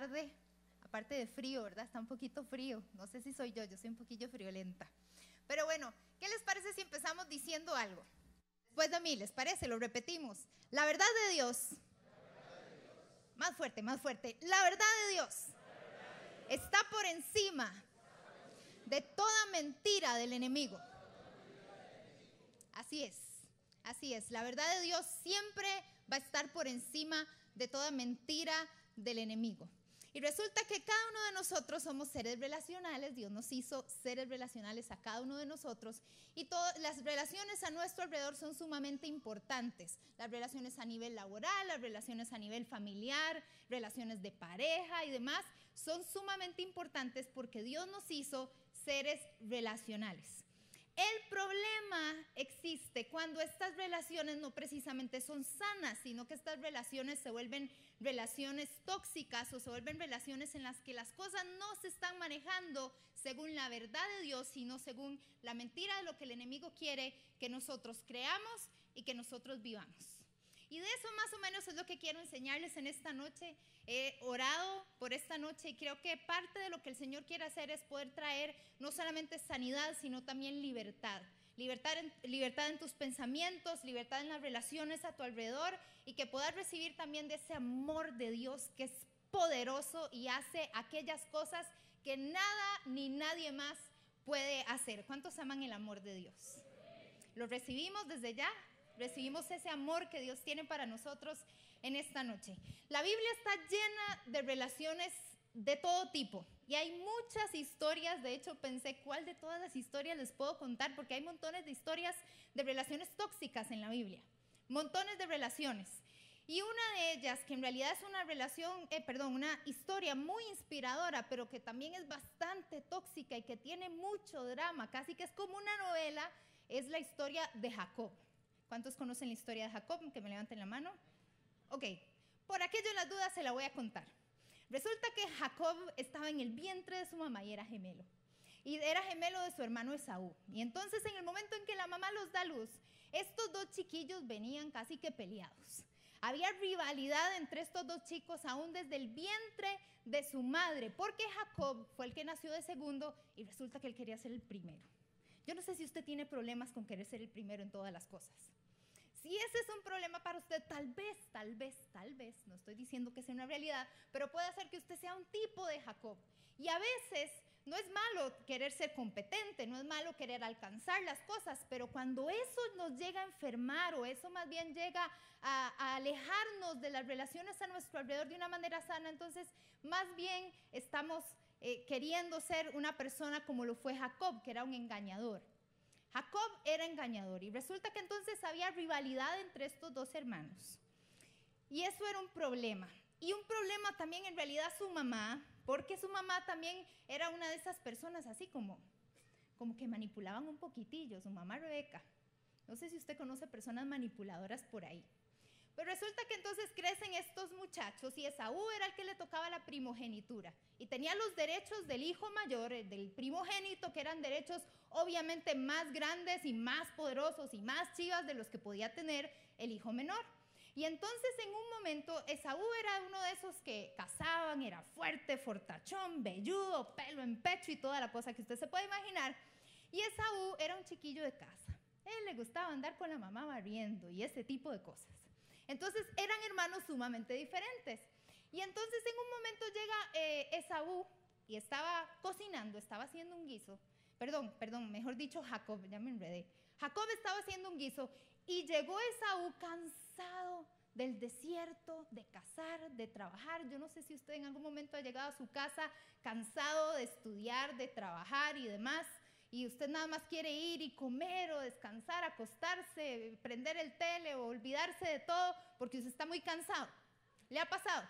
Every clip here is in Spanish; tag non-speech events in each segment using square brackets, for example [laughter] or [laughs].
tarde, aparte de frío, ¿verdad? Está un poquito frío. No sé si soy yo, yo soy un poquillo friolenta. Pero bueno, ¿qué les parece si empezamos diciendo algo? Después de mí, ¿les parece? Lo repetimos. La verdad de Dios. Más fuerte, más fuerte. La verdad de Dios está por encima de toda mentira del enemigo. Así es, así es. La verdad de Dios siempre va a estar por encima de toda mentira del enemigo. Y resulta que cada uno de nosotros somos seres relacionales, Dios nos hizo seres relacionales a cada uno de nosotros y todas las relaciones a nuestro alrededor son sumamente importantes. Las relaciones a nivel laboral, las relaciones a nivel familiar, relaciones de pareja y demás son sumamente importantes porque Dios nos hizo seres relacionales. El problema existe cuando estas relaciones no precisamente son sanas, sino que estas relaciones se vuelven relaciones tóxicas o se vuelven relaciones en las que las cosas no se están manejando según la verdad de Dios, sino según la mentira de lo que el enemigo quiere que nosotros creamos y que nosotros vivamos. Y de eso más o menos es lo que quiero enseñarles en esta noche. He orado por esta noche y creo que parte de lo que el Señor quiere hacer es poder traer no solamente sanidad, sino también libertad. Libertad en, libertad en tus pensamientos, libertad en las relaciones a tu alrededor y que puedas recibir también de ese amor de Dios que es poderoso y hace aquellas cosas que nada ni nadie más puede hacer. ¿Cuántos aman el amor de Dios? ¿Lo recibimos desde ya? Recibimos ese amor que Dios tiene para nosotros en esta noche. La Biblia está llena de relaciones de todo tipo y hay muchas historias, de hecho pensé cuál de todas las historias les puedo contar porque hay montones de historias de relaciones tóxicas en la Biblia, montones de relaciones. Y una de ellas, que en realidad es una relación, eh, perdón, una historia muy inspiradora, pero que también es bastante tóxica y que tiene mucho drama, casi que es como una novela, es la historia de Jacob. ¿Cuántos conocen la historia de Jacob? Que me levanten la mano. Ok, por aquello las dudas se la voy a contar. Resulta que Jacob estaba en el vientre de su mamá y era gemelo. Y era gemelo de su hermano Esaú. Y entonces en el momento en que la mamá los da luz, estos dos chiquillos venían casi que peleados. Había rivalidad entre estos dos chicos aún desde el vientre de su madre, porque Jacob fue el que nació de segundo y resulta que él quería ser el primero. Yo no sé si usted tiene problemas con querer ser el primero en todas las cosas. Si ese es un problema para usted, tal vez, tal vez, tal vez, no estoy diciendo que sea una realidad, pero puede hacer que usted sea un tipo de Jacob. Y a veces no es malo querer ser competente, no es malo querer alcanzar las cosas, pero cuando eso nos llega a enfermar o eso más bien llega a, a, alejarnos de las relaciones a nuestro alrededor de una manera sana, entonces más bien estamos eh, queriendo ser una persona como lo fue Jacob, que era un engañador. Jacob era engañador y resulta que entonces había rivalidad entre estos dos hermanos. Y eso era un problema. Y un problema también en realidad su mamá, porque su mamá también era una de esas personas así como, como que manipulaban un poquitillo, su mamá Rebeca. No sé si usted conoce personas manipuladoras por ahí. Pero resulta que entonces crecen estos muchachos y Esaú era el que le tocaba la primogenitura y tenía los derechos del hijo mayor, eh, del primogénito, que eran derechos obviamente más grandes y más poderosos y más chivas de los que podía tener el hijo menor. Y entonces en un momento Esaú era uno de esos que cazaban, era fuerte, fortachón, velludo, pelo en pecho y toda la cosa que usted se puede imaginar. Y Esaú era un chiquillo de casa. él le gustaba andar con la mamá barriendo y ese tipo de cosas. Entonces eran hermanos sumamente diferentes. Y entonces en un momento llega eh, Esaú y estaba cocinando, estaba haciendo un guiso. Perdón, perdón, mejor dicho Jacob, ya me enredé. Jacob estaba haciendo un guiso y llegó Esaú cansado del desierto, de cazar, de trabajar. Yo no sé si usted en algún momento ha llegado a su casa cansado de estudiar, de trabajar y demás y usted nada más quiere ir y comer o descansar, acostarse, prender el tele o olvidarse de todo porque usted está muy cansado. ¿Le ha pasado?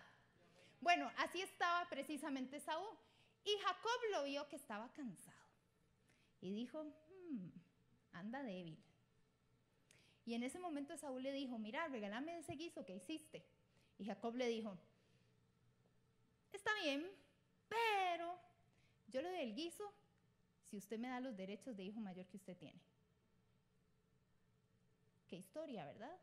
Bueno, así estaba precisamente Saúl. Y Jacob lo vio que estaba cansado. Y dijo, hmm, anda débil. Y en ese momento Saúl le dijo, mira, regálame ese guiso que hiciste. Y Jacob le dijo, está bien, pero yo le doy el guiso si usted me da los derechos de hijo mayor que usted tiene. Qué historia, ¿verdad?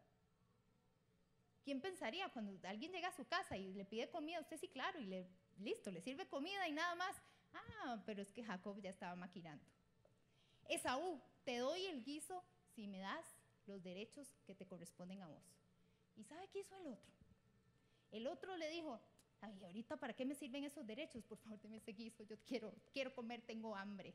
¿Quién pensaría cuando alguien llega a su casa y le pide comida? Usted sí, claro, y le, listo, le sirve comida y nada más. Ah, pero es que Jacob ya estaba maquinando. Esaú, te doy el guiso si me das los derechos que te corresponden a vos. ¿Y sabe qué hizo el otro? El otro le dijo, ay, ahorita para qué me sirven esos derechos, por favor, deme ese guiso, yo quiero, quiero comer, tengo hambre.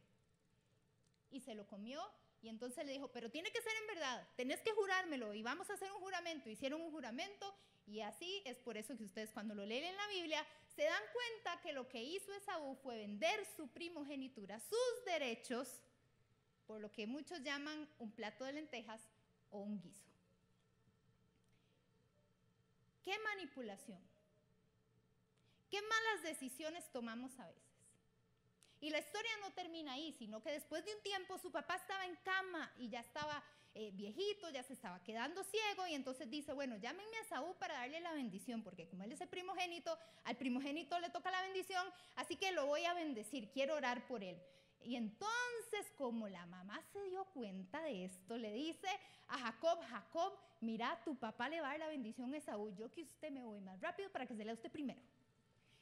Y se lo comió y entonces le dijo, pero tiene que ser en verdad, tenés que jurármelo y vamos a hacer un juramento. Hicieron un juramento y así es por eso que ustedes cuando lo leen en la Biblia se dan cuenta que lo que hizo Esaú fue vender su primogenitura, sus derechos, por lo que muchos llaman un plato de lentejas o un guiso. ¿Qué manipulación? ¿Qué malas decisiones tomamos a veces? Y la historia no termina ahí, sino que después de un tiempo su papá estaba en cama y ya estaba eh, viejito, ya se estaba quedando ciego y entonces dice, bueno, llámenme a Saúl para darle la bendición, porque como él es el primogénito, al primogénito le toca la bendición, así que lo voy a bendecir, quiero orar por él. Y entonces, como la mamá se dio cuenta de esto, le dice a Jacob, Jacob, mira, tu papá le va a dar la bendición a Esaú, yo que usted me voy más rápido para que se lea usted primero.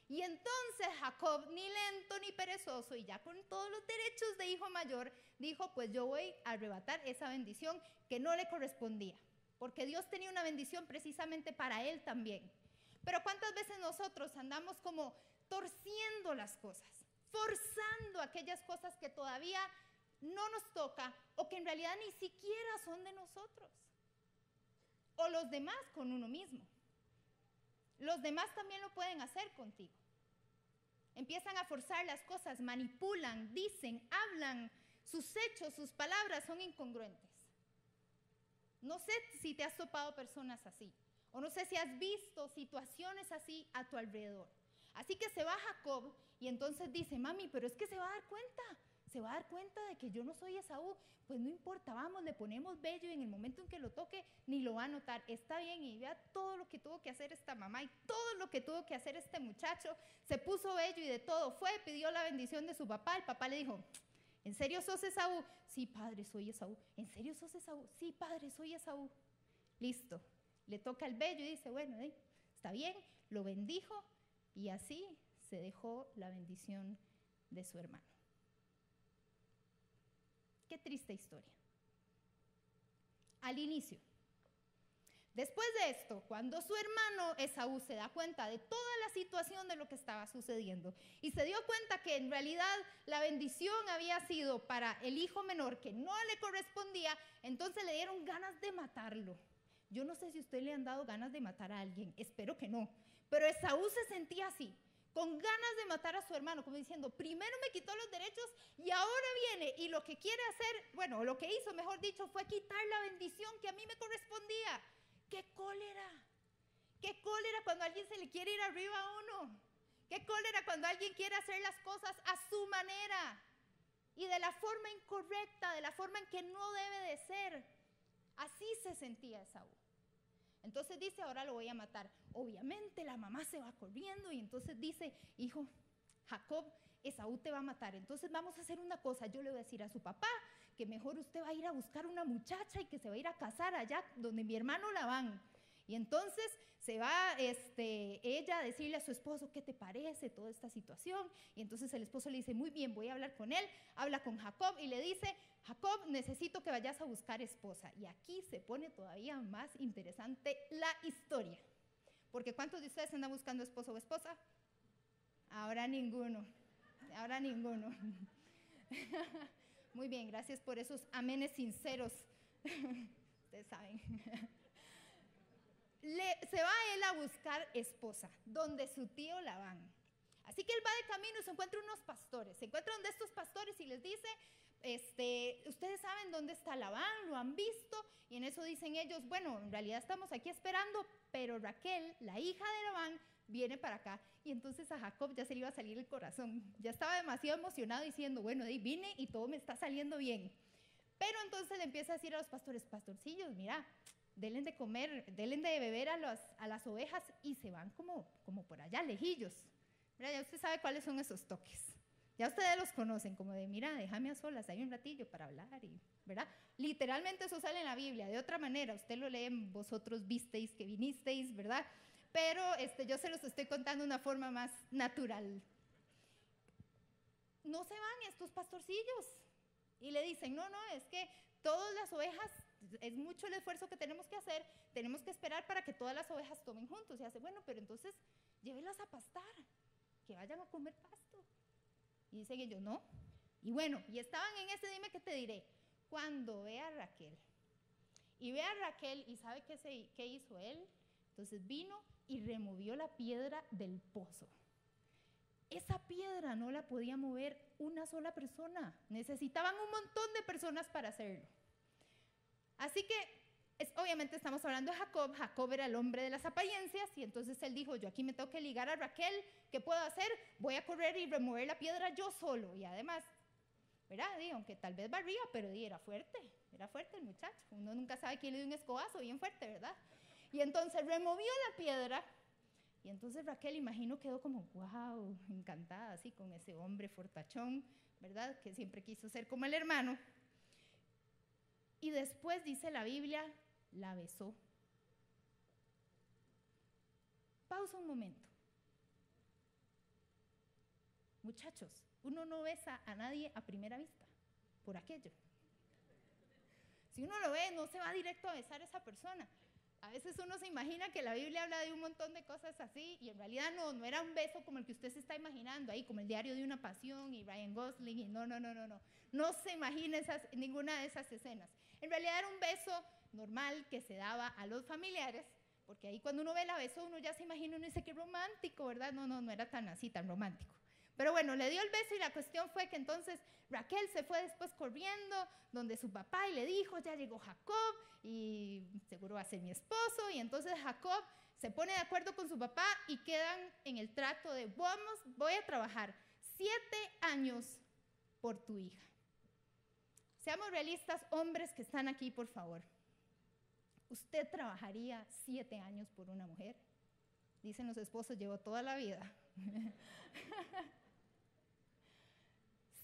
Y entonces Jacob, ni lento ni perezoso, y ya con todos los derechos de hijo mayor, dijo, pues yo voy a arrebatar esa bendición que no le correspondía, porque Dios tenía una bendición precisamente para él también. Pero ¿cuántas veces nosotros andamos como torciendo las cosas, forzando aquellas cosas que todavía no nos toca o que en realidad ni siquiera son de nosotros? O los demás con uno mismo. Los demás también lo pueden hacer contigo. Empiezan a forzar las cosas, manipulan, dicen, hablan, sus hechos, sus palabras son incongruentes. No sé si te has topado personas así, o no sé si has visto situaciones así a tu alrededor. Así que se va Jacob y entonces dice, mami, pero es que se va a dar cuenta se va a dar cuenta de que yo no soy Esaú, pues no importa, vamos, le ponemos bello y en el momento en que lo toque ni lo va a notar. Está bien y vea todo lo que tuvo que hacer esta mamá y todo lo que tuvo que hacer este muchacho. Se puso bello y de todo fue, pidió la bendición de su papá. El papá le dijo, ¿en serio sos Esaú? Sí, padre, soy Esaú. ¿En serio sos Esaú? Sí, padre, soy Esaú. Listo. Le toca el bello y dice, bueno, está bien, lo bendijo y así se dejó la bendición de su hermano. Qué triste historia. Al inicio. Después de esto, cuando su hermano Esaú se da cuenta de toda la situación de lo que estaba sucediendo y se dio cuenta que en realidad la bendición había sido para el hijo menor que no le correspondía, entonces le dieron ganas de matarlo. Yo no sé si usted le han dado ganas de matar a alguien, espero que no, pero Esaú se sentía así con ganas de matar a su hermano, como diciendo, primero me quitó los derechos y ahora viene y lo que quiere hacer, bueno, lo que hizo, mejor dicho, fue quitar la bendición que a mí me correspondía. ¡Qué cólera! ¡Qué cólera cuando alguien se le quiere ir arriba a uno! ¡Qué cólera cuando alguien quiere hacer las cosas a su manera! Y de la forma incorrecta, de la forma en que no debe de ser. Así se sentía Esaú. Entonces dice, ahora lo voy a matar. Obviamente la mamá se va corriendo y entonces dice, hijo, Jacob, Esaú te va a matar. Entonces vamos a hacer una cosa, yo le voy a decir a su papá que mejor usted va a ir a buscar una muchacha y que se va a ir a casar allá donde mi hermano la van. Y entonces se va este, ella a decirle a su esposo, ¿qué te parece toda esta situación? Y entonces el esposo le dice, muy bien, voy a hablar con él. Habla con Jacob y le dice, Jacob, necesito que vayas a buscar esposa. Y aquí se pone todavía más interesante la historia. Porque ¿cuántos de ustedes andan buscando esposo o esposa? Ahora ninguno. Ahora ninguno. [laughs] Muy bien, gracias por esos amenes sinceros. [laughs] Ustedes saben. [laughs] se va él a buscar esposa, donde su tío la van. Así que él va de camino y se encuentra unos pastores. Se encuentra de estos pastores y les dice, este, ustedes saben dónde está Labán, lo han visto, y en eso dicen ellos, bueno, en realidad estamos aquí esperando, pero Raquel, la hija de Labán, viene para acá. Y entonces a Jacob ya se le iba a salir el corazón. Ya estaba demasiado emocionado diciendo, bueno, de vine y todo me está saliendo bien. Pero entonces le empieza a decir a los pastores, pastorcillos, mira, denle de comer, denle de beber a, los, a las ovejas y se van como, como por allá, lejillos. Mira, ya usted sabe cuáles son esos toques. Ya ustedes los conocen, como de, mira, déjame a solas, hay un ratillo para hablar, y, ¿verdad? Literalmente eso sale en la Biblia, de otra manera, usted lo leen, vosotros visteis que vinisteis, ¿verdad? pero este, yo se los estoy contando de una forma más natural. No se van estos pastorcillos y le dicen, no, no, es que todas las ovejas, es mucho el esfuerzo que tenemos que hacer, tenemos que esperar para que todas las ovejas tomen juntos. Y hace, bueno, pero entonces llévelas a pastar, que vayan a comer pasto. Y dicen ellos, no. Y bueno, y estaban en ese dime que te diré, cuando ve a Raquel, y ve a Raquel y sabe qué, se, qué hizo él, entonces vino y removió la piedra del pozo. Esa piedra no la podía mover una sola persona. Necesitaban un montón de personas para hacerlo. Así que, es, obviamente estamos hablando de Jacob. Jacob era el hombre de las apariencias y entonces él dijo, yo aquí me tengo que ligar a Raquel. ¿Qué puedo hacer? Voy a correr y remover la piedra yo solo. Y además, ¿verdad? aunque tal vez barría, pero era fuerte. Era fuerte el muchacho. Uno nunca sabe quién le dio un escobazo bien fuerte, ¿verdad? Y entonces removió la piedra. Y entonces Raquel, imagino, quedó como, wow, encantada así con ese hombre fortachón, ¿verdad? Que siempre quiso ser como el hermano. Y después dice la Biblia, la besó. Pausa un momento. Muchachos, uno no besa a nadie a primera vista, por aquello. Si uno lo ve, no se va directo a besar a esa persona. A veces uno se imagina que la Biblia habla de un montón de cosas así y en realidad no, no era un beso como el que usted se está imaginando ahí, como el diario de una pasión y Ryan Gosling y no, no, no, no, no. No se imagina esas, ninguna de esas escenas. En realidad era un beso normal que se daba a los familiares, porque ahí cuando uno ve la beso uno ya se imagina, uno dice que romántico, ¿verdad? No, no, no era tan así, tan romántico. Pero bueno, le dio el beso y la cuestión fue que entonces Raquel se fue después corriendo donde su papá y le dijo, ya llegó Jacob y seguro va a ser mi esposo. Y entonces Jacob se pone de acuerdo con su papá y quedan en el trato de, vamos, voy a trabajar siete años por tu hija. Seamos realistas, hombres que están aquí, por favor. ¿Usted trabajaría siete años por una mujer? Dicen los esposos, llevo toda la vida. [laughs]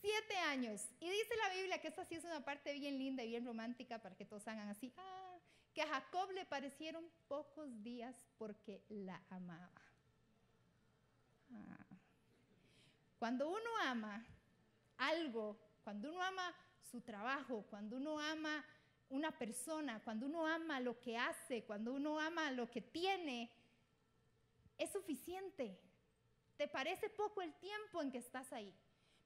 siete años. Y dice la Biblia que esta sí es una parte bien linda y bien romántica para que todos hagan así, ah, que a Jacob le parecieron pocos días porque la amaba. Ah. Cuando uno ama algo, cuando uno ama su trabajo, cuando uno ama una persona, cuando uno ama lo que hace, cuando uno ama lo que tiene, es suficiente. Te parece poco el tiempo en que estás ahí.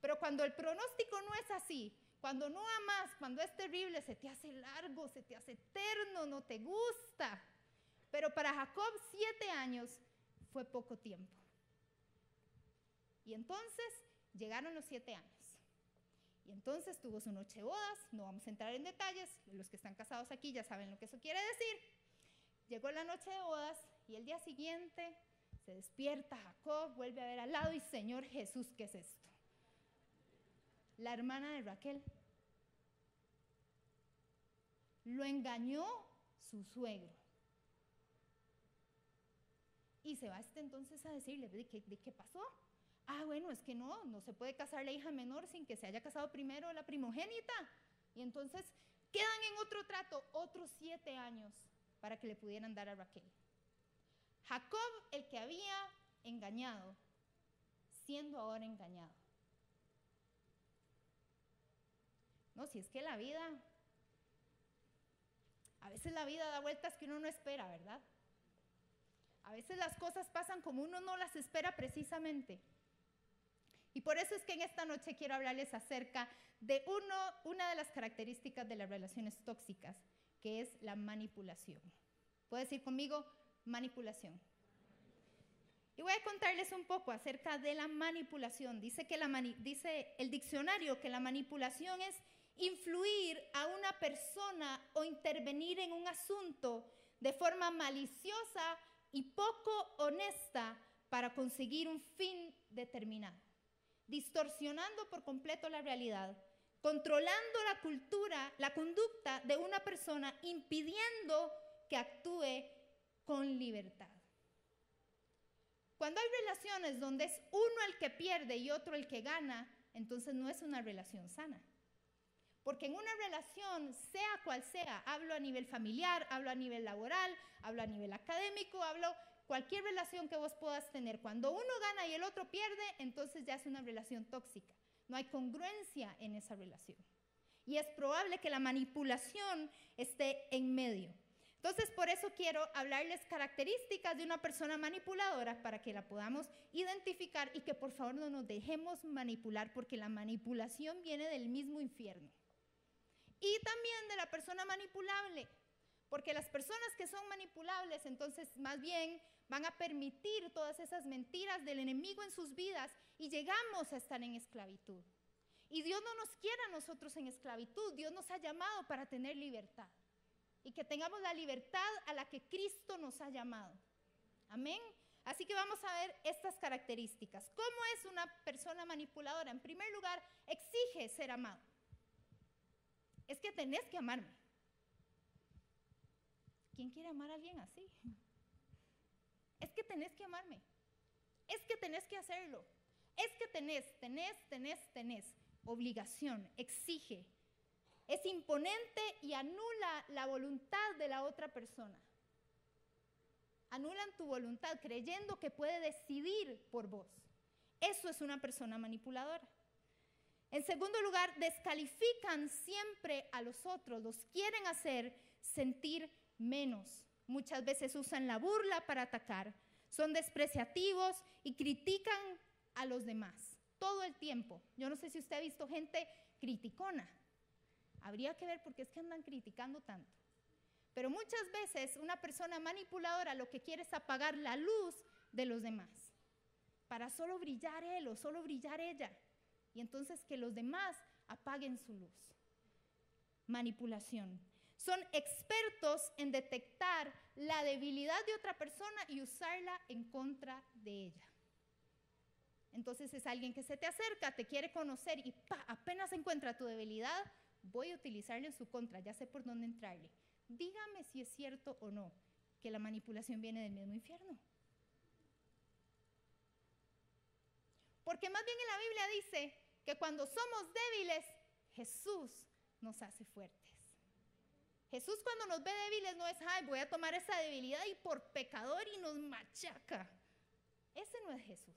Pero cuando el pronóstico no es así, cuando no amas, cuando es terrible, se te hace largo, se te hace eterno, no te gusta. Pero para Jacob siete años fue poco tiempo. Y entonces llegaron los siete años. Y entonces tuvo su noche de bodas, no vamos a entrar en detalles, los que están casados aquí ya saben lo que eso quiere decir. Llegó la noche de bodas y el día siguiente se despierta Jacob, vuelve a ver al lado y Señor Jesús, ¿qué es esto? la hermana de Raquel. Lo engañó su suegro. Y se va este entonces a decirle, ¿de qué, ¿de qué pasó? Ah, bueno, es que no, no se puede casar la hija menor sin que se haya casado primero la primogénita. Y entonces quedan en otro trato otros siete años para que le pudieran dar a Raquel. Jacob, el que había engañado, siendo ahora engañado. No, si es que la vida, a veces la vida da vueltas que uno no espera, ¿verdad? A veces las cosas pasan como uno no las espera precisamente. Y por eso es que en esta noche quiero hablarles acerca de una de las características de las relaciones tóxicas, que es la manipulación. ¿Puede decir conmigo manipulación? Y voy a contarles un poco acerca de la manipulación. Dice, que dice el diccionario que la manipulación es influir a una persona o intervenir en un asunto de forma maliciosa y poco honesta para conseguir un fin determinado, distorsionando por completo la realidad, controlando la cultura, la conducta de una persona, impidiendo que actúe con libertad. Cuando hay relaciones donde es uno el que pierde y otro el que gana, entonces no es una relación sana. Porque en una relación, sea cual sea, hablo a nivel familiar, hablo a nivel laboral, hablo a nivel académico, hablo cualquier relación que vos puedas tener. Cuando uno gana y el otro pierde, entonces ya es una relación tóxica. No hay congruencia en esa relación. Y es probable que la manipulación esté en medio. Entonces, por eso quiero hablarles características de una persona manipuladora para que la podamos identificar y que por favor no nos dejemos manipular porque la manipulación viene del mismo infierno. Y también de la persona manipulable, porque las personas que son manipulables entonces más bien van a permitir todas esas mentiras del enemigo en sus vidas y llegamos a estar en esclavitud. Y Dios no nos quiere a nosotros en esclavitud, Dios nos ha llamado para tener libertad y que tengamos la libertad a la que Cristo nos ha llamado. Amén. Así que vamos a ver estas características. ¿Cómo es una persona manipuladora? En primer lugar, exige ser amado. Es que tenés que amarme. ¿Quién quiere amar a alguien así? Es que tenés que amarme. Es que tenés que hacerlo. Es que tenés, tenés, tenés, tenés. Obligación, exige, es imponente y anula la voluntad de la otra persona. Anulan tu voluntad creyendo que puede decidir por vos. Eso es una persona manipuladora. En segundo lugar, descalifican siempre a los otros, los quieren hacer sentir menos. Muchas veces usan la burla para atacar, son despreciativos y critican a los demás todo el tiempo. Yo no sé si usted ha visto gente criticona, Habría que ver por qué es que andan criticando tanto. Pero muchas veces una persona manipuladora lo que quiere es apagar la luz de los demás para solo brillar él o solo brillar ella. Y entonces que los demás apaguen su luz. Manipulación. Son expertos en detectar la debilidad de otra persona y usarla en contra de ella. Entonces es alguien que se te acerca, te quiere conocer y apenas encuentra tu debilidad, voy a utilizarle en su contra, ya sé por dónde entrarle. Dígame si es cierto o no que la manipulación viene del mismo infierno. Porque más bien en la Biblia dice que cuando somos débiles, Jesús nos hace fuertes. Jesús cuando nos ve débiles no es, ay, voy a tomar esa debilidad y por pecador y nos machaca. Ese no es Jesús.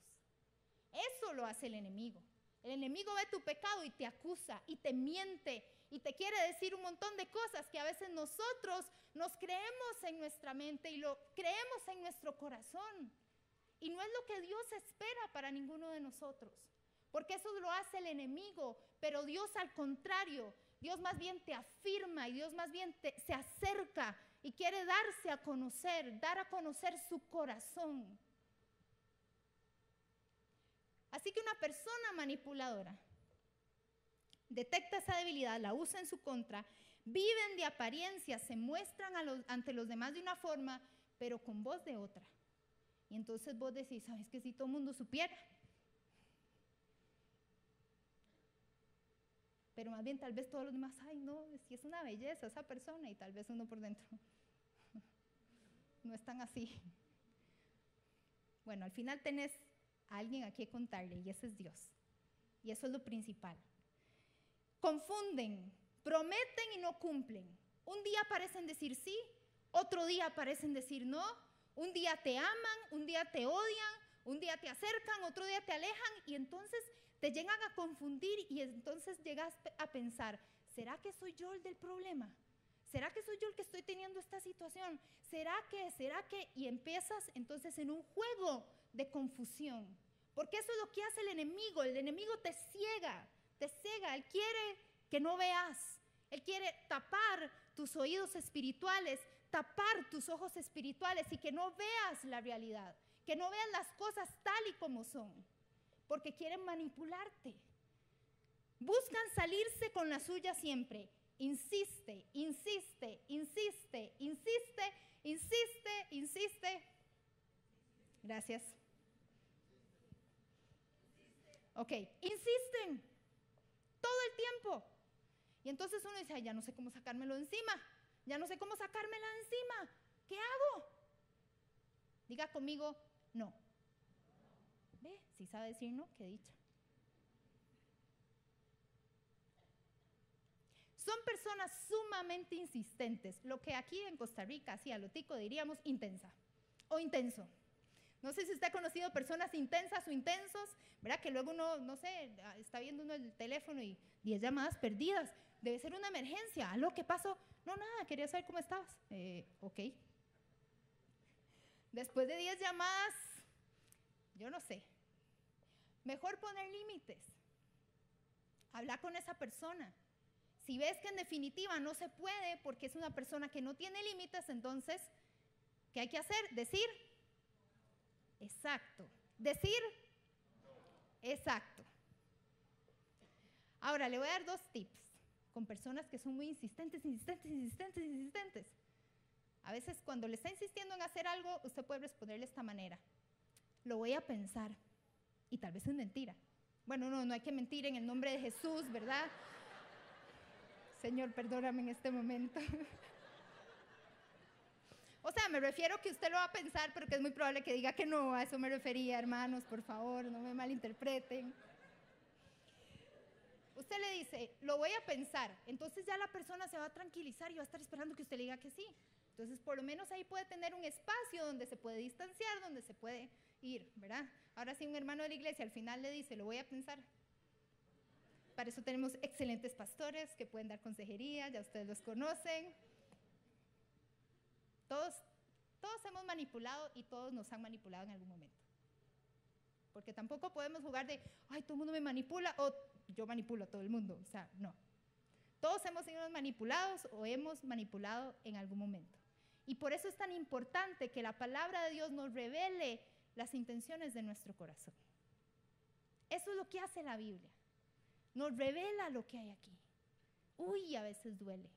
Eso lo hace el enemigo. El enemigo ve tu pecado y te acusa y te miente y te quiere decir un montón de cosas que a veces nosotros nos creemos en nuestra mente y lo creemos en nuestro corazón. Y no es lo que Dios espera para ninguno de nosotros, porque eso lo hace el enemigo, pero Dios al contrario, Dios más bien te afirma y Dios más bien te, se acerca y quiere darse a conocer, dar a conocer su corazón. Así que una persona manipuladora detecta esa debilidad, la usa en su contra, viven de apariencia, se muestran ante los demás de una forma, pero con voz de otra. Y entonces vos decís, ¿sabes que si todo el mundo supiera? Pero más bien tal vez todos los demás, ay no, si es una belleza esa persona y tal vez uno por dentro [laughs] no es tan así. Bueno, al final tenés a alguien a quien contarle y ese es Dios. Y eso es lo principal. Confunden, prometen y no cumplen. Un día parecen decir sí, otro día parecen decir no. Un día te aman, un día te odian, un día te acercan, otro día te alejan y entonces te llegan a confundir y entonces llegas a pensar, ¿será que soy yo el del problema? ¿Será que soy yo el que estoy teniendo esta situación? ¿Será que? ¿Será que? Y empiezas entonces en un juego de confusión. Porque eso es lo que hace el enemigo. El enemigo te ciega te cega, Él quiere que no veas, Él quiere tapar tus oídos espirituales, tapar tus ojos espirituales y que no veas la realidad, que no veas las cosas tal y como son, porque quieren manipularte. Buscan salirse con la suya siempre. Insiste, insiste, insiste, insiste, insiste, insiste. Gracias. Ok, insisten todo el tiempo. Y entonces uno dice, ya no sé cómo sacármelo encima, ya no sé cómo sacármela encima, ¿qué hago? Diga conmigo, no. Si sabe decir no, qué dicha. Son personas sumamente insistentes, lo que aquí en Costa Rica, así a lo tico diríamos intensa. o intenso. No sé si usted ha conocido personas intensas o intensos, ¿verdad? Que luego uno, no sé, está viendo uno el teléfono y 10 llamadas perdidas. Debe ser una emergencia. ¿Aló? ¿Qué pasó? No, nada, quería saber cómo estabas. Eh, ok. Después de 10 llamadas, yo no sé. Mejor poner límites. Hablar con esa persona. Si ves que en definitiva no se puede porque es una persona que no tiene límites, entonces, ¿qué hay que hacer? Decir. Exacto. Decir. Exacto. Ahora, le voy a dar dos tips con personas que son muy insistentes, insistentes, insistentes, insistentes. A veces cuando le está insistiendo en hacer algo, usted puede responderle de esta manera. Lo voy a pensar. Y tal vez es mentira. Bueno, no, no hay que mentir en el nombre de Jesús, ¿verdad? Señor, perdóname en este momento. [laughs] O sea, me refiero que usted lo va a pensar, pero que es muy probable que diga que no, a eso me refería, hermanos, por favor, no me malinterpreten. Usted le dice, lo voy a pensar, entonces ya la persona se va a tranquilizar y va a estar esperando que usted le diga que sí. Entonces, por lo menos ahí puede tener un espacio donde se puede distanciar, donde se puede ir, ¿verdad? Ahora sí, un hermano de la iglesia al final le dice, lo voy a pensar. Para eso tenemos excelentes pastores que pueden dar consejería, ya ustedes los conocen. Todos, todos hemos manipulado y todos nos han manipulado en algún momento. Porque tampoco podemos jugar de, ay, todo el mundo me manipula o yo manipulo a todo el mundo. O sea, no. Todos hemos sido manipulados o hemos manipulado en algún momento. Y por eso es tan importante que la palabra de Dios nos revele las intenciones de nuestro corazón. Eso es lo que hace la Biblia. Nos revela lo que hay aquí. Uy, a veces duele.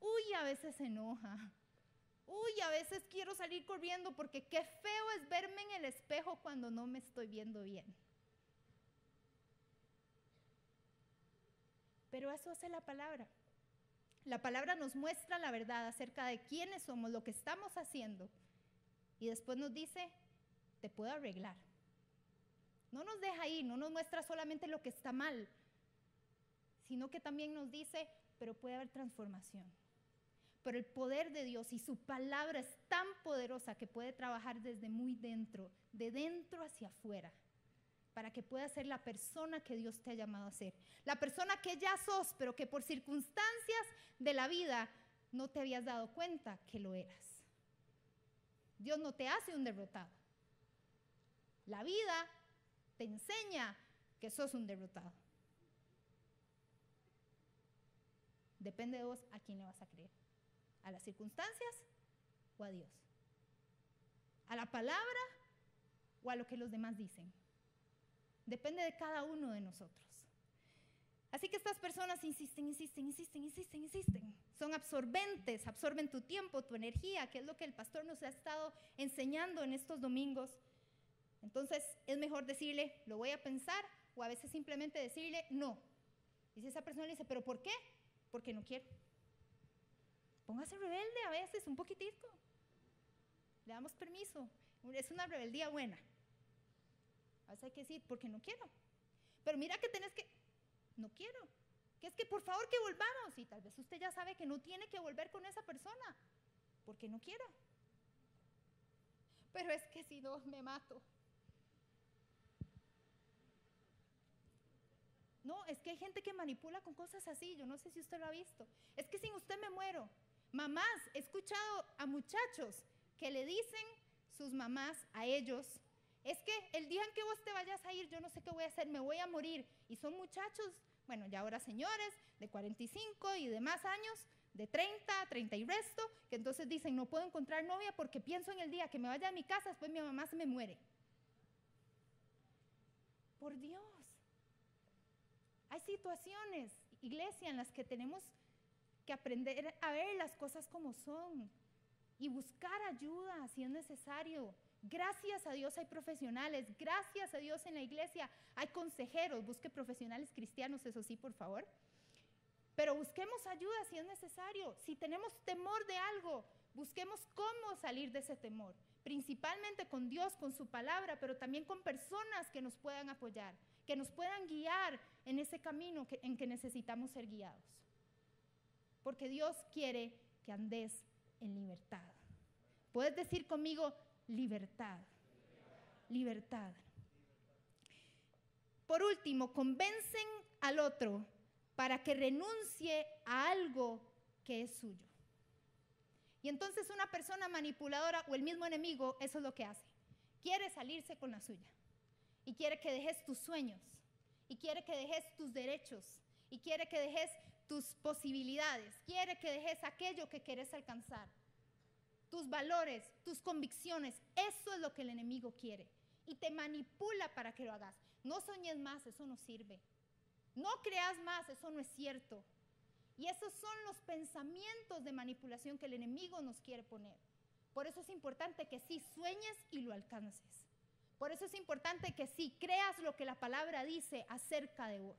Uy, a veces se enoja. Uy, a veces quiero salir corriendo porque qué feo es verme en el espejo cuando no me estoy viendo bien. Pero eso hace la palabra. La palabra nos muestra la verdad acerca de quiénes somos, lo que estamos haciendo. Y después nos dice, te puedo arreglar. No nos deja ahí, no nos muestra solamente lo que está mal, sino que también nos dice, pero puede haber transformación. Pero el poder de Dios y su palabra es tan poderosa que puede trabajar desde muy dentro, de dentro hacia afuera, para que puedas ser la persona que Dios te ha llamado a ser. La persona que ya sos, pero que por circunstancias de la vida no te habías dado cuenta que lo eras. Dios no te hace un derrotado. La vida te enseña que sos un derrotado. Depende de vos a quién le vas a creer. ¿A las circunstancias o a Dios? ¿A la palabra o a lo que los demás dicen? Depende de cada uno de nosotros. Así que estas personas insisten, insisten, insisten, insisten, insisten. Son absorbentes, absorben tu tiempo, tu energía, que es lo que el pastor nos ha estado enseñando en estos domingos. Entonces es mejor decirle, lo voy a pensar, o a veces simplemente decirle, no. Y si esa persona le dice, ¿pero por qué? Porque no quiero. Póngase rebelde a veces, un poquitico. Le damos permiso. Es una rebeldía buena. A veces hay que decir, porque no quiero. Pero mira que tenés que, no quiero. Que es que por favor que volvamos. Y tal vez usted ya sabe que no tiene que volver con esa persona, porque no quiero. Pero es que si no, me mato. No, es que hay gente que manipula con cosas así. Yo no sé si usted lo ha visto. Es que sin usted me muero. Mamás, he escuchado a muchachos que le dicen sus mamás a ellos, es que el día en que vos te vayas a ir, yo no sé qué voy a hacer, me voy a morir. Y son muchachos, bueno, ya ahora señores, de 45 y de más años, de 30, 30 y resto, que entonces dicen, no puedo encontrar novia porque pienso en el día que me vaya a mi casa, después mi mamá se me muere. Por Dios. Hay situaciones, iglesia, en las que tenemos que aprender a ver las cosas como son y buscar ayuda si es necesario. Gracias a Dios hay profesionales, gracias a Dios en la iglesia hay consejeros, busque profesionales cristianos, eso sí, por favor. Pero busquemos ayuda si es necesario. Si tenemos temor de algo, busquemos cómo salir de ese temor, principalmente con Dios, con su palabra, pero también con personas que nos puedan apoyar, que nos puedan guiar en ese camino en que necesitamos ser guiados porque Dios quiere que andes en libertad. Puedes decir conmigo, libertad. Libertad. Por último, convencen al otro para que renuncie a algo que es suyo. Y entonces una persona manipuladora o el mismo enemigo, eso es lo que hace. Quiere salirse con la suya. Y quiere que dejes tus sueños. Y quiere que dejes tus derechos. Y quiere que dejes tus posibilidades. Quiere que dejes aquello que quieres alcanzar. Tus valores, tus convicciones. Eso es lo que el enemigo quiere. Y te manipula para que lo hagas. No soñes más, eso no sirve. No creas más, eso no es cierto. Y esos son los pensamientos de manipulación que el enemigo nos quiere poner. Por eso es importante que sí sueñes y lo alcances. Por eso es importante que sí creas lo que la palabra dice acerca de vos.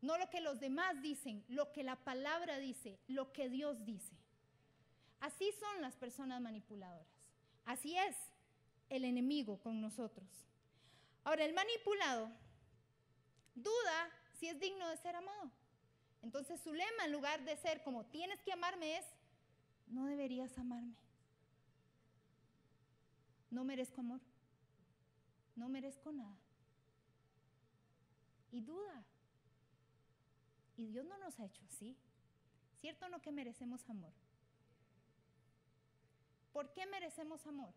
No lo que los demás dicen, lo que la palabra dice, lo que Dios dice. Así son las personas manipuladoras. Así es el enemigo con nosotros. Ahora, el manipulado duda si es digno de ser amado. Entonces su lema en lugar de ser como tienes que amarme es, no deberías amarme. No merezco amor. No merezco nada. Y duda. Y Dios no nos ha hecho así. ¿Cierto o no que merecemos amor? ¿Por qué merecemos amor?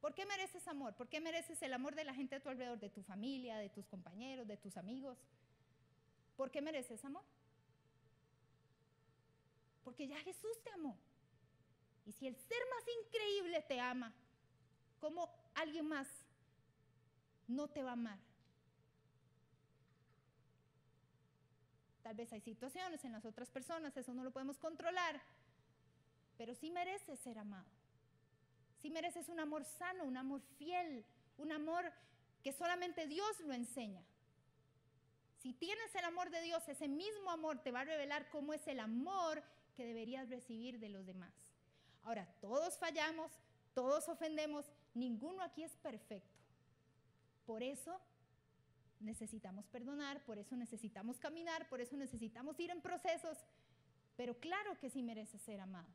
¿Por qué mereces amor? ¿Por qué mereces el amor de la gente a tu alrededor, de tu familia, de tus compañeros, de tus amigos? ¿Por qué mereces amor? Porque ya Jesús te amó. Y si el ser más increíble te ama, ¿cómo alguien más no te va a amar? Tal vez hay situaciones en las otras personas, eso no lo podemos controlar, pero sí mereces ser amado. Si mereces un amor sano, un amor fiel, un amor que solamente Dios lo enseña. Si tienes el amor de Dios, ese mismo amor te va a revelar cómo es el amor que deberías recibir de los demás. Ahora, todos fallamos, todos ofendemos, ninguno aquí es perfecto. Por eso necesitamos perdonar, por eso necesitamos caminar, por eso necesitamos ir en procesos, pero claro que sí mereces ser amado.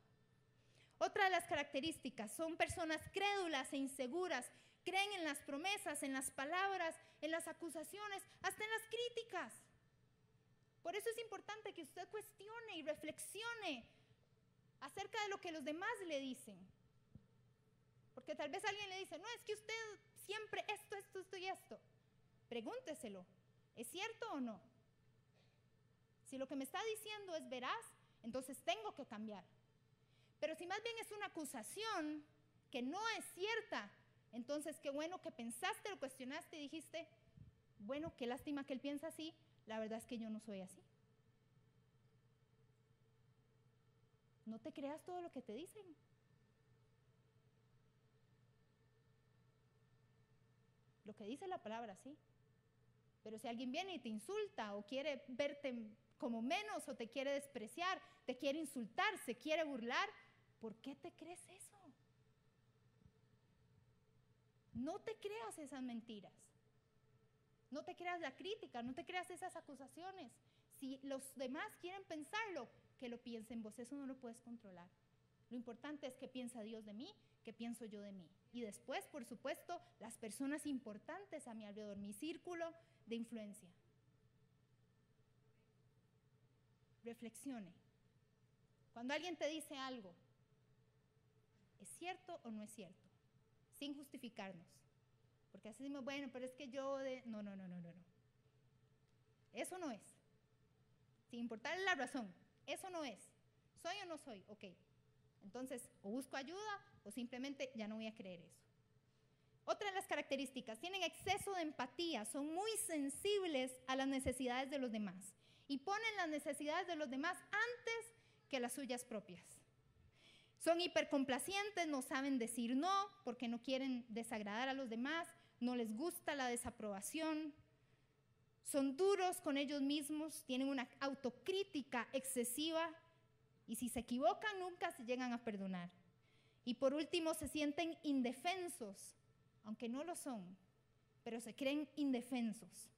Otra de las características son personas crédulas e inseguras, creen en las promesas, en las palabras, en las acusaciones, hasta en las críticas. Por eso es importante que usted cuestione y reflexione acerca de lo que los demás le dicen. Porque tal vez alguien le dice, no, es que usted siempre esto, esto, esto y esto. Pregúnteselo, ¿es cierto o no? Si lo que me está diciendo es veraz, entonces tengo que cambiar. Pero si más bien es una acusación que no es cierta, entonces qué bueno que pensaste, lo cuestionaste y dijiste, bueno, qué lástima que él piensa así, la verdad es que yo no soy así. No te creas todo lo que te dicen. Lo que dice la palabra, sí. Pero si alguien viene y te insulta o quiere verte como menos o te quiere despreciar, te quiere insultar, se quiere burlar, ¿Por qué te crees eso? No te creas esas mentiras. No te creas la crítica, no te creas esas acusaciones. Si los demás quieren pensarlo, que lo piensen vos, eso no lo puedes controlar. Lo importante es que piensa Dios de mí, que pienso yo de mí. Y después, por supuesto, las personas importantes a mi alrededor, mi círculo de influencia. Reflexione. Cuando alguien te dice algo, ¿Es cierto o no es cierto? Sin justificarnos. Porque así decimos, bueno, pero es que yo de... No, no, no, no, no, no. Eso no es. Sin importarle la razón. Eso no es. ¿Soy o no soy? Ok. Entonces, o busco ayuda o simplemente ya no voy a creer eso. Otra de las características, tienen exceso de empatía, son muy sensibles a las necesidades de los demás y ponen las necesidades de los demás antes que las suyas propias. Son hipercomplacientes, no saben decir no porque no quieren desagradar a los demás, no les gusta la desaprobación. Son duros con ellos mismos, tienen una autocrítica excesiva y si se equivocan nunca se llegan a perdonar. Y por último se sienten indefensos, aunque no lo son, pero se creen indefensos,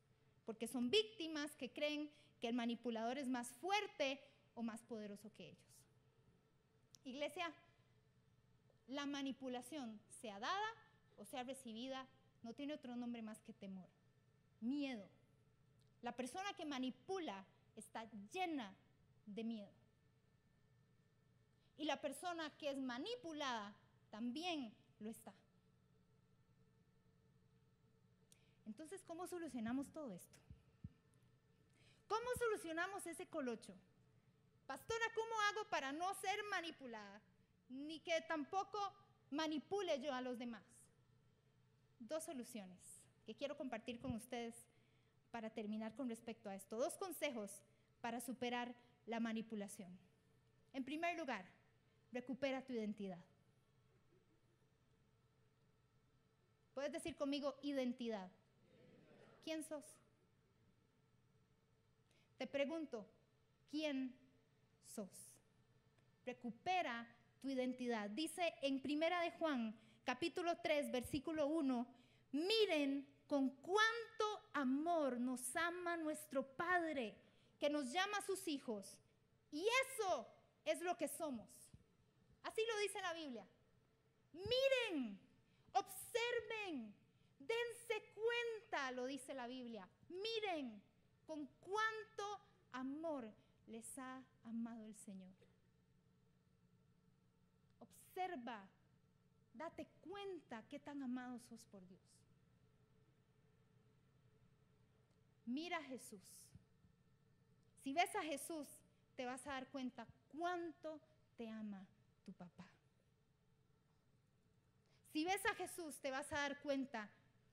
porque son víctimas que creen que el manipulador es más fuerte o más poderoso que ellos. Iglesia, la manipulación, sea dada o sea recibida, no tiene otro nombre más que temor, miedo. La persona que manipula está llena de miedo. Y la persona que es manipulada también lo está. Entonces, ¿cómo solucionamos todo esto? ¿Cómo solucionamos ese colocho? Pastora, ¿cómo hago para no ser manipulada? Ni que tampoco manipule yo a los demás. Dos soluciones que quiero compartir con ustedes para terminar con respecto a esto. Dos consejos para superar la manipulación. En primer lugar, recupera tu identidad. Puedes decir conmigo identidad. ¿Quién sos? Te pregunto, ¿quién sos? Recupera tu identidad. Dice en Primera de Juan, capítulo 3, versículo 1, miren con cuánto amor nos ama nuestro Padre, que nos llama a sus hijos. Y eso es lo que somos. Así lo dice la Biblia. Miren, observen, dense cuenta, lo dice la Biblia. Miren con cuánto amor les ha amado el Señor. Observa, date cuenta qué tan amados sos por Dios. Mira a Jesús. Si ves a Jesús, te vas a dar cuenta cuánto te ama tu papá. Si ves a Jesús, te vas a dar cuenta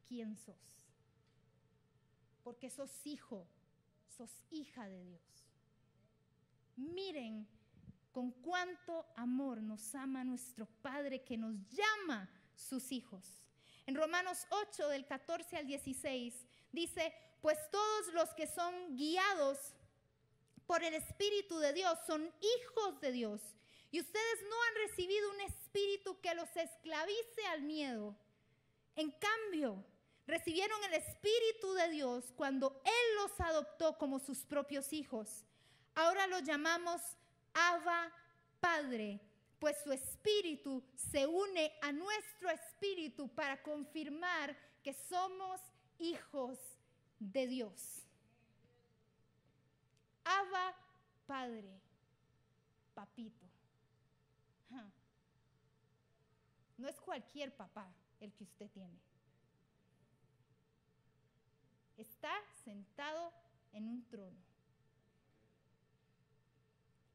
quién sos. Porque sos hijo, sos hija de Dios. Miren con cuánto amor nos ama nuestro Padre que nos llama sus hijos. En Romanos 8 del 14 al 16 dice, pues todos los que son guiados por el Espíritu de Dios son hijos de Dios. Y ustedes no han recibido un espíritu que los esclavice al miedo. En cambio, recibieron el Espíritu de Dios cuando Él los adoptó como sus propios hijos. Ahora los llamamos Abba Padre, pues su espíritu se une a nuestro espíritu para confirmar que somos hijos de Dios. Abba Padre, papito. No es cualquier papá el que usted tiene. Está sentado en un trono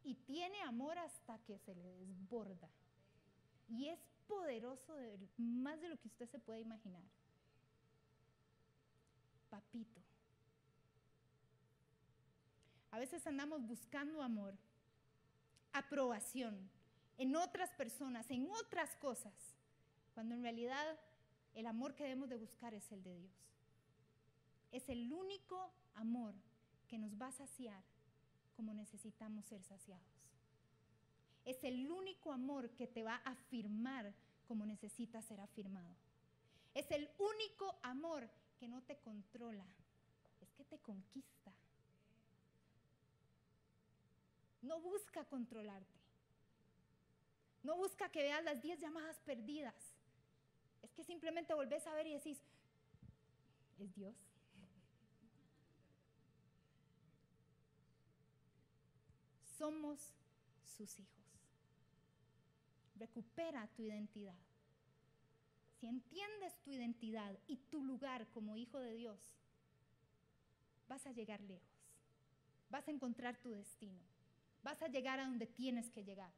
y tiene amor hasta que se le desborda. Y es poderoso más de lo que usted se puede imaginar. Papito. A veces andamos buscando amor, aprobación en otras personas, en otras cosas, cuando en realidad el amor que debemos de buscar es el de Dios. Es el único amor que nos va a saciar como necesitamos ser saciados. Es el único amor que te va a afirmar como necesitas ser afirmado. Es el único amor que no te controla, es que te conquista. No busca controlarte. No busca que veas las 10 llamadas perdidas. Es que simplemente volvés a ver y decís, es Dios. Somos sus hijos. Recupera tu identidad. Si entiendes tu identidad y tu lugar como hijo de Dios, vas a llegar lejos. Vas a encontrar tu destino. Vas a llegar a donde tienes que llegar.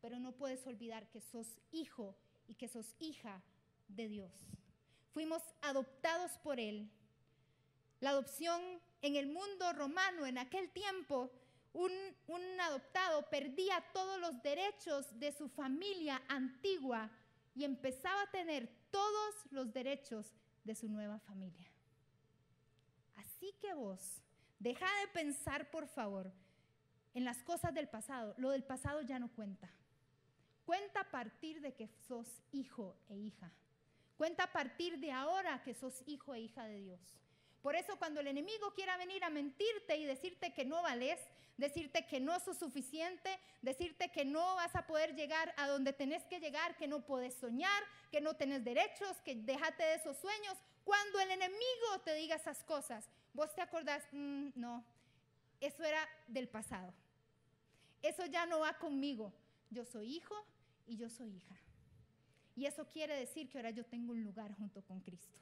Pero no puedes olvidar que sos hijo y que sos hija de Dios. Fuimos adoptados por Él. La adopción en el mundo romano en aquel tiempo un, adoptado perdía todos los derechos de su familia antigua y empezaba a tener todos los derechos de su nueva familia. Así que vos, deja de pensar, por favor, en las cosas del pasado. Lo del pasado ya no cuenta. Cuenta a partir de que sos hijo e hija. Cuenta a partir de ahora que sos hijo e hija de Dios. Por eso cuando el enemigo quiera venir a mentirte y decirte que no vales, decirte que no sos suficiente, decirte que no vas a poder llegar a donde tenés que llegar, que no puedes soñar, que no tenés derechos, que déjate de esos sueños. Cuando el enemigo te diga esas cosas, vos te acordás, mm, no, eso era del pasado. Eso ya no va conmigo. Yo soy hijo y yo soy hija. Y eso quiere decir que ahora yo tengo un lugar junto con Cristo.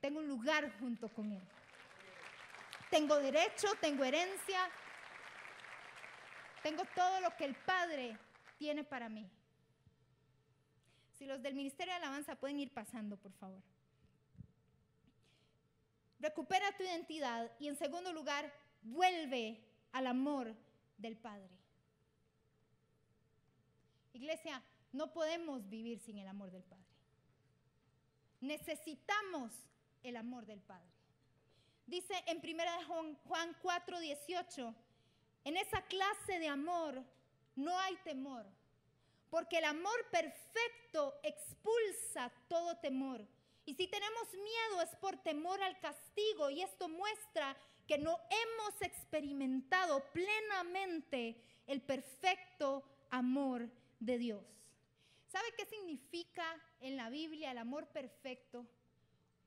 Tengo un lugar junto con Él. Tengo derecho, tengo herencia, tengo todo lo que el Padre tiene para mí. Si los del Ministerio de Alabanza pueden ir pasando, por favor. Recupera tu identidad y en segundo lugar, vuelve al amor del Padre. Iglesia, no podemos vivir sin el amor del Padre. Necesitamos el amor del Padre. Dice en 1 Juan 4, 18, en esa clase de amor no hay temor, porque el amor perfecto expulsa todo temor. Y si tenemos miedo es por temor al castigo y esto muestra que no hemos experimentado plenamente el perfecto amor de Dios. ¿Sabe qué significa en la Biblia el amor perfecto?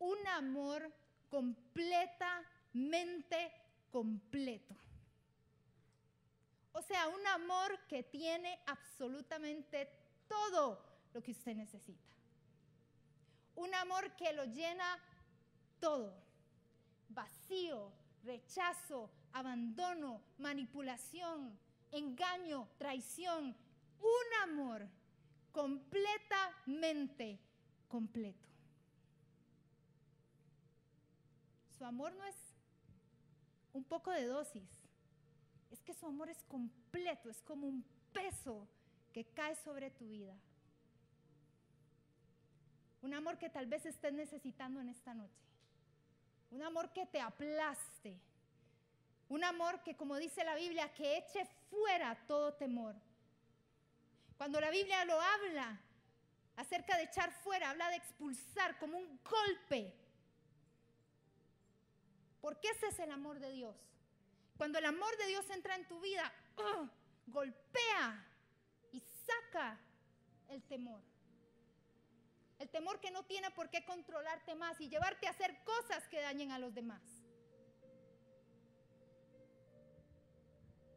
Un amor completamente completo. O sea, un amor que tiene absolutamente todo lo que usted necesita. Un amor que lo llena todo. Vacío, rechazo, abandono, manipulación, engaño, traición. Un amor completamente completo. Su amor no es un poco de dosis, es que su amor es completo, es como un peso que cae sobre tu vida. Un amor que tal vez estés necesitando en esta noche. Un amor que te aplaste. Un amor que, como dice la Biblia, que eche fuera todo temor. Cuando la Biblia lo habla acerca de echar fuera, habla de expulsar como un golpe. Porque ese es el amor de Dios. Cuando el amor de Dios entra en tu vida, ¡oh! golpea y saca el temor. El temor que no tiene por qué controlarte más y llevarte a hacer cosas que dañen a los demás.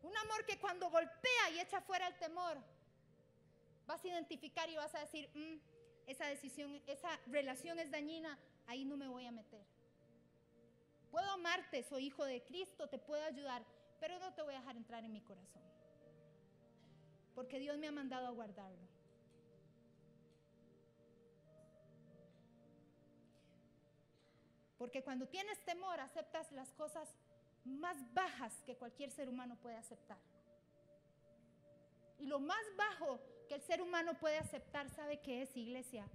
Un amor que cuando golpea y echa fuera el temor, vas a identificar y vas a decir, mm, esa decisión, esa relación es dañina, ahí no me voy a meter. Puedo amarte, soy hijo de Cristo, te puedo ayudar, pero no te voy a dejar entrar en mi corazón. Porque Dios me ha mandado a guardarlo. Porque cuando tienes temor, aceptas las cosas más bajas que cualquier ser humano puede aceptar. Y lo más bajo que el ser humano puede aceptar, ¿sabe qué es, iglesia?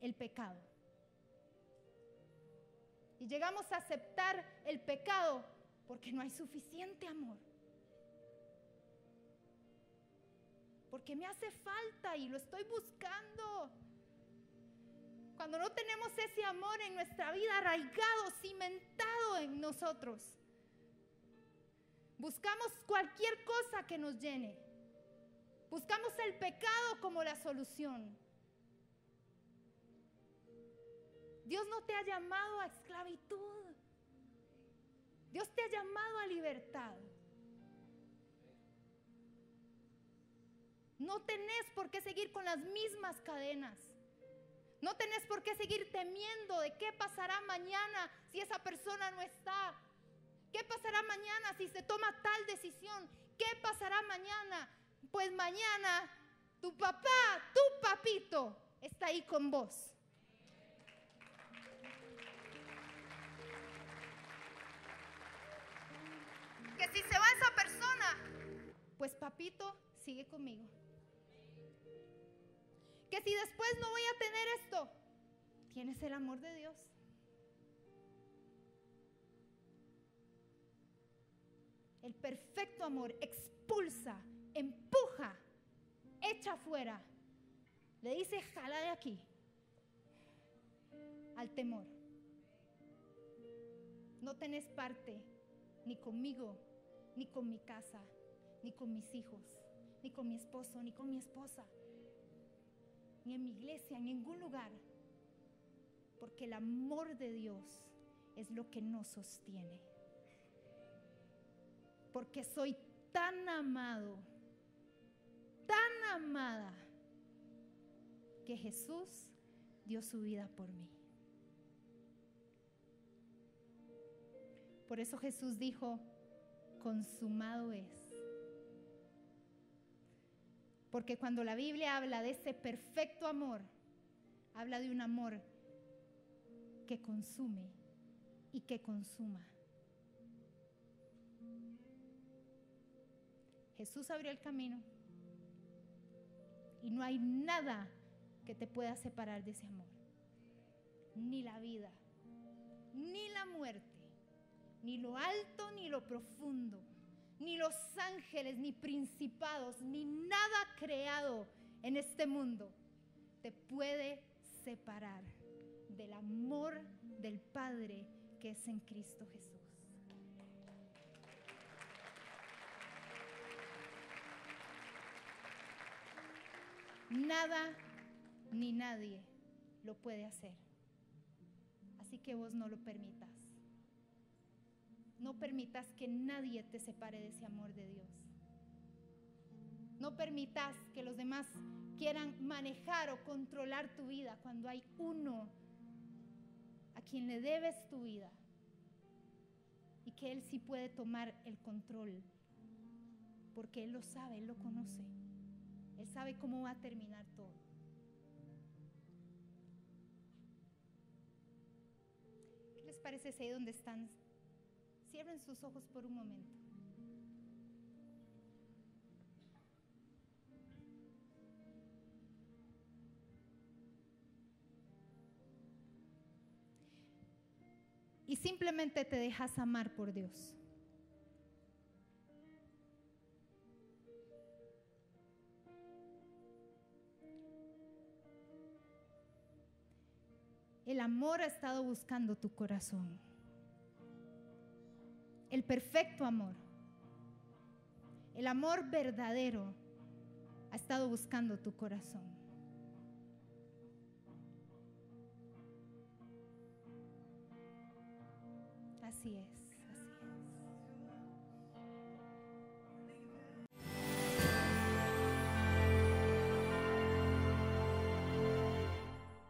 El pecado. Y llegamos a aceptar el pecado porque no hay suficiente amor. Porque me hace falta y lo estoy buscando. Cuando no tenemos ese amor en nuestra vida arraigado, cimentado en nosotros, buscamos cualquier cosa que nos llene. Buscamos el pecado como la solución. Dios no te ha llamado a esclavitud. Dios te ha llamado a libertad. No tenés por qué seguir con las mismas cadenas. No tenés por qué seguir temiendo de qué pasará mañana si esa persona no está. ¿Qué pasará mañana si se toma tal decisión? ¿Qué pasará mañana pues mañana tu papá, tu papito, está ahí con vos. Que si se va esa persona, pues papito sigue conmigo. Que si después no voy a tener esto, tienes el amor de Dios. El perfecto amor expulsa empuja, echa afuera, le dice, jala de aquí, al temor. no tenés parte ni conmigo, ni con mi casa, ni con mis hijos, ni con mi esposo, ni con mi esposa, ni en mi iglesia, en ningún lugar. Porque el amor de Dios es lo que nos sostiene. Porque soy tan amado, tan amada, que Jesús dio su vida por mí. Por eso Jesús dijo, consumado es. Porque cuando la Biblia habla de ese perfecto amor, habla de un amor que consume y que consuma. Jesús abrió el camino y no hay nada que te pueda separar de ese amor. Ni la vida, ni la muerte, ni lo alto, ni lo profundo, ni los ángeles, ni principados, ni nada creado en este mundo te puede separar del amor del Padre que es en Cristo Jesús. Nada ni nadie lo puede hacer. Así que vos no lo permitas. No permitas que nadie te separe de ese amor de Dios. No permitas que los demás quieran manejar o controlar tu vida cuando hay uno a quien le debes tu vida y que Él sí puede tomar el control porque Él lo sabe, Él lo conoce. Él sabe cómo va a terminar todo. ¿Qué les parece si ahí donde están? Cierren sus ojos por un momento. Y simplemente te dejas amar por Dios. El amor ha estado buscando tu corazón. El perfecto amor. El amor verdadero ha estado buscando tu corazón. Así es.